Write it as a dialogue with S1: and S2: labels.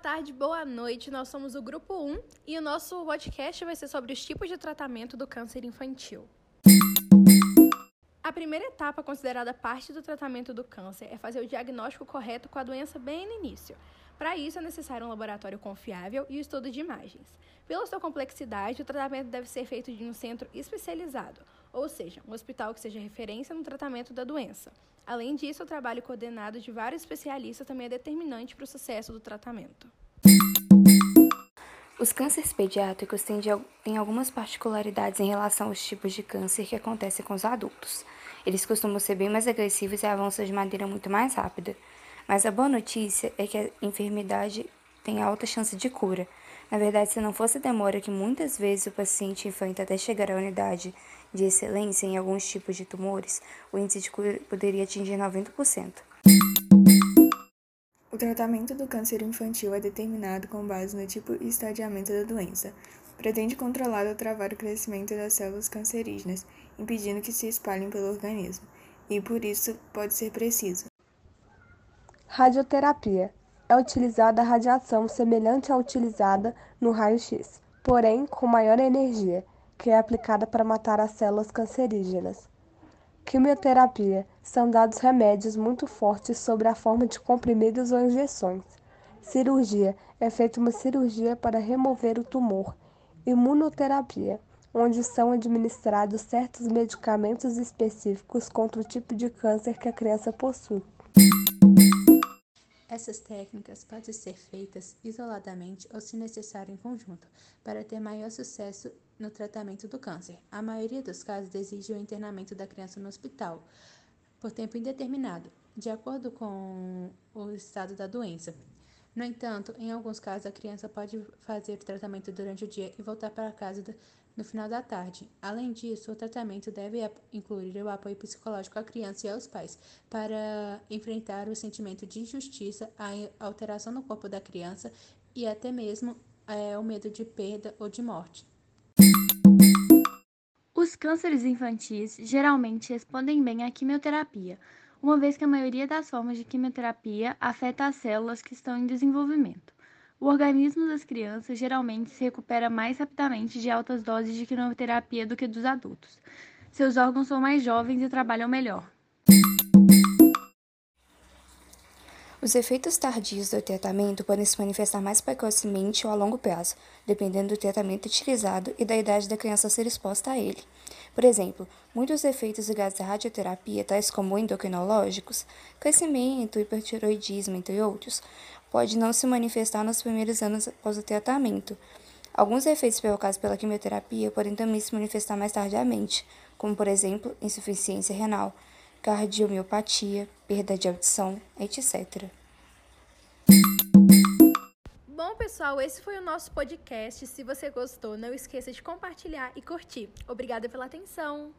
S1: tarde, boa noite. Nós somos o Grupo 1 e o nosso podcast vai ser sobre os tipos de tratamento do câncer infantil. A primeira etapa, considerada parte do tratamento do câncer, é fazer o diagnóstico correto com a doença bem no início. Para isso, é necessário um laboratório confiável e o estudo de imagens. Pela sua complexidade, o tratamento deve ser feito de um centro especializado, ou seja, um hospital que seja referência no tratamento da doença. Além disso, o trabalho coordenado de vários especialistas também é determinante para o sucesso do tratamento.
S2: Os cânceres pediátricos têm, de, têm, algumas particularidades em relação aos tipos de câncer que acontecem com os adultos. Eles costumam ser bem mais agressivos e avançam de maneira muito mais rápida. Mas a boa notícia é que a enfermidade tem alta chance de cura. Na verdade, se não fosse a demora que muitas vezes o paciente enfrenta até chegar à unidade de excelência em alguns tipos de tumores, o índice de cura poderia atingir 90%.
S3: O tratamento do câncer infantil é determinado com base no tipo e estadiamento da doença. Pretende controlar ou travar o crescimento das células cancerígenas, impedindo que se espalhem pelo organismo, e por isso pode ser preciso.
S4: Radioterapia é utilizada a radiação semelhante à utilizada no raio-x, porém com maior energia, que é aplicada para matar as células cancerígenas. Quimioterapia são dados remédios muito fortes sob a forma de comprimidos ou injeções. Cirurgia é feita uma cirurgia para remover o tumor. Imunoterapia, onde são administrados certos medicamentos específicos contra o tipo de câncer que a criança possui.
S5: Essas técnicas podem ser feitas isoladamente ou, se necessário, em conjunto, para ter maior sucesso no tratamento do câncer. A maioria dos casos exige o internamento da criança no hospital por tempo indeterminado, de acordo com o estado da doença. No entanto, em alguns casos, a criança pode fazer o tratamento durante o dia e voltar para casa no final da tarde. Além disso, o tratamento deve incluir o apoio psicológico à criança e aos pais para enfrentar o sentimento de injustiça, a alteração no corpo da criança e até mesmo é, o medo de perda ou de morte.
S6: Os cânceres infantis geralmente respondem bem à quimioterapia, uma vez que a maioria das formas de quimioterapia afeta as células que estão em desenvolvimento. O organismo das crianças geralmente se recupera mais rapidamente de altas doses de quimioterapia do que dos adultos. Seus órgãos são mais jovens e trabalham melhor.
S2: Os efeitos tardios do tratamento podem se manifestar mais precocemente ou a longo prazo, dependendo do tratamento utilizado e da idade da criança ser exposta a ele. Por exemplo, muitos efeitos ligados à radioterapia, tais como endocrinológicos, crescimento, hipertiroidismo, entre outros, pode não se manifestar nos primeiros anos após o tratamento. Alguns efeitos provocados pela quimioterapia podem também se manifestar mais tardiamente, como por exemplo insuficiência renal, cardiomiopatia, perda de audição, etc.
S1: Bom, pessoal, esse foi o nosso podcast. Se você gostou, não esqueça de compartilhar e curtir. Obrigada pela atenção.